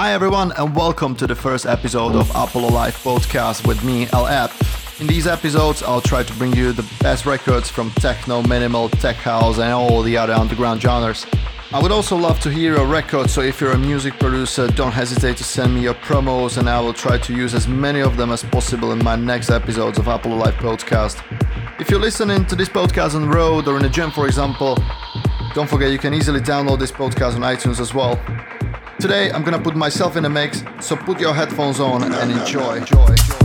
Hi everyone and welcome to the first episode of Apollo Live podcast with me, El App. In these episodes, I'll try to bring you the best records from techno, minimal, tech house, and all the other underground genres. I would also love to hear your records, so if you're a music producer, don't hesitate to send me your promos, and I will try to use as many of them as possible in my next episodes of Apollo Live podcast. If you're listening to this podcast on the road or in the gym, for example, don't forget you can easily download this podcast on iTunes as well. Today I'm gonna put myself in the mix, so put your headphones on and enjoy. enjoy, enjoy.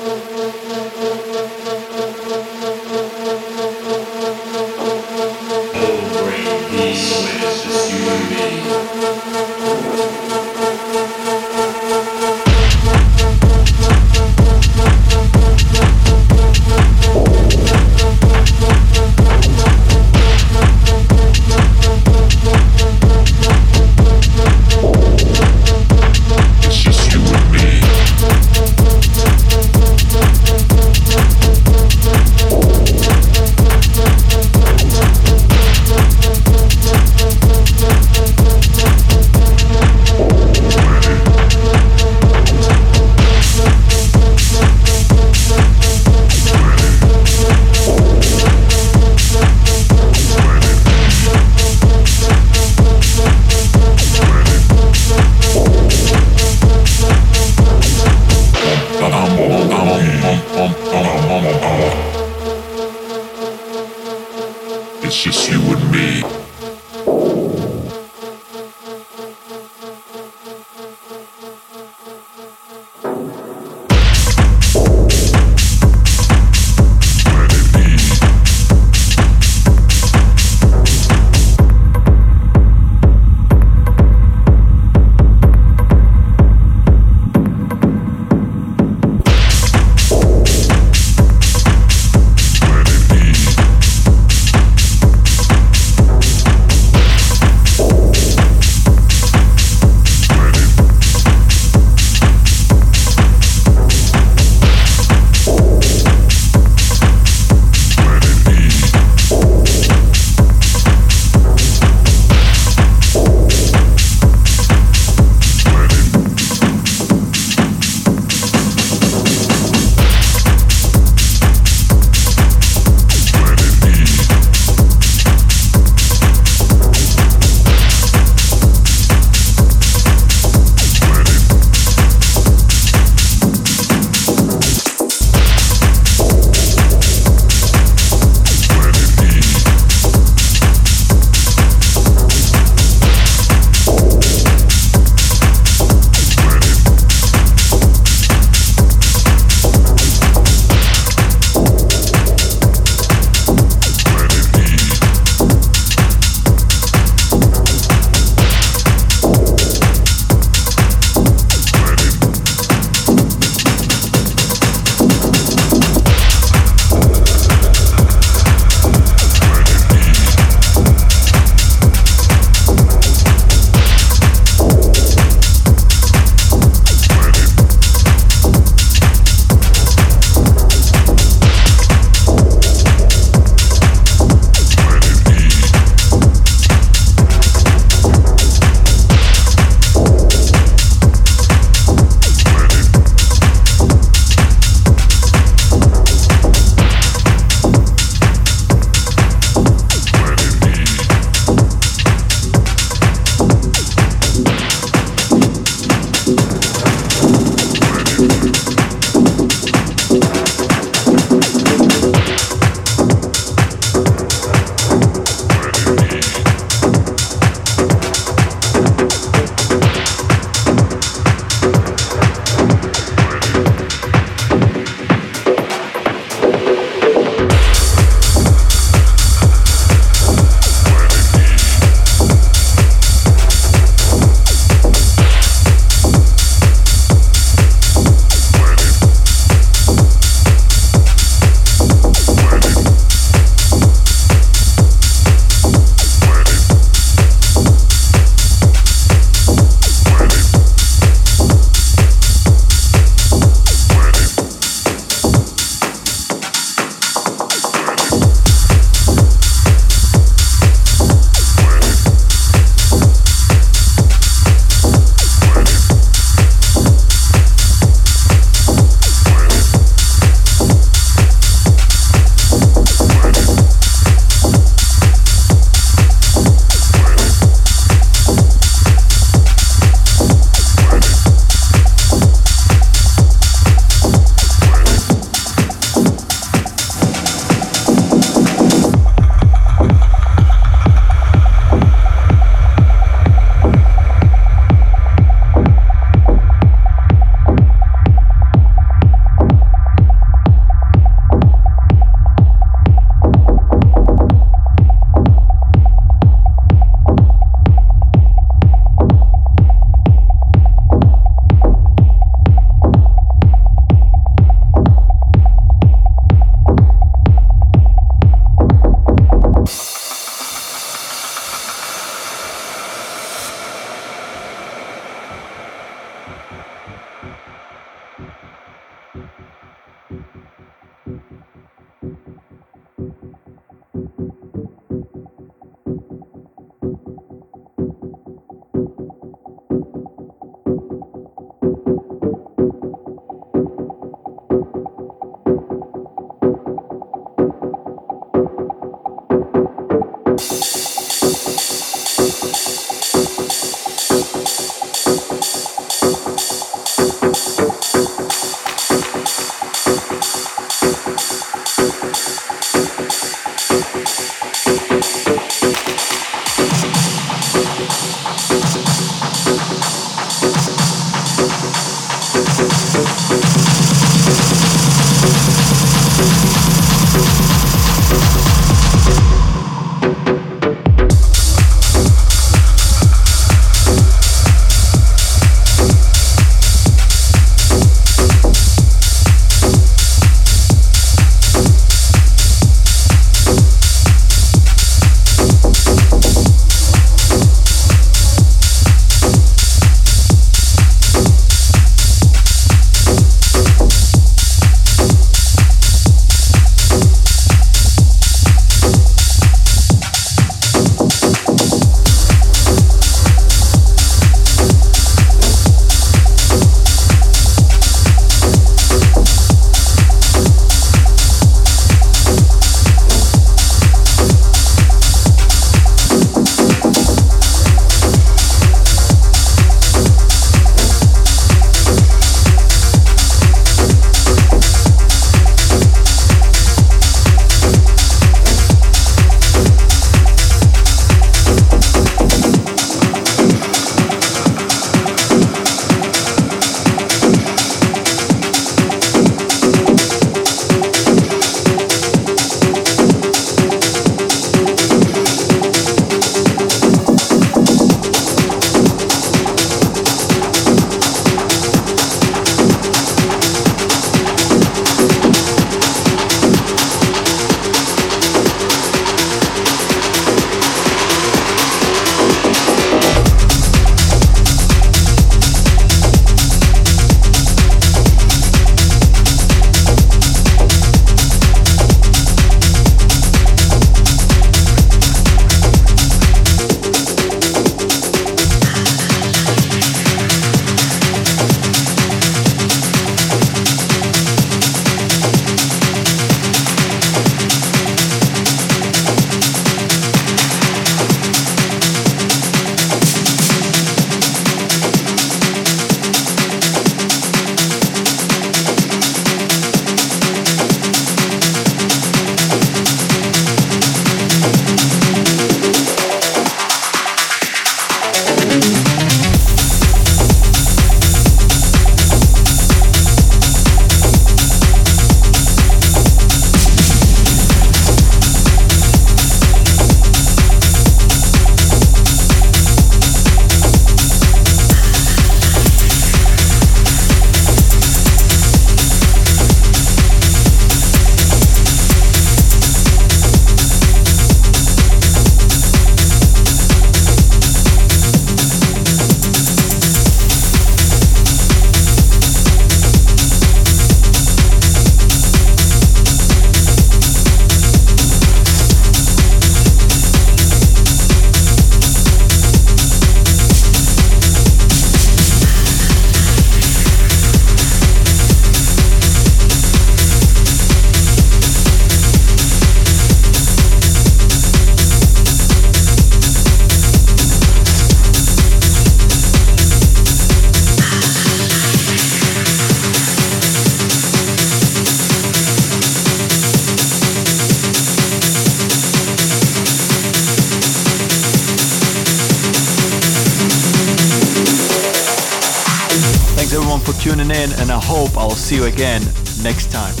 In, and I hope I'll see you again next time. time.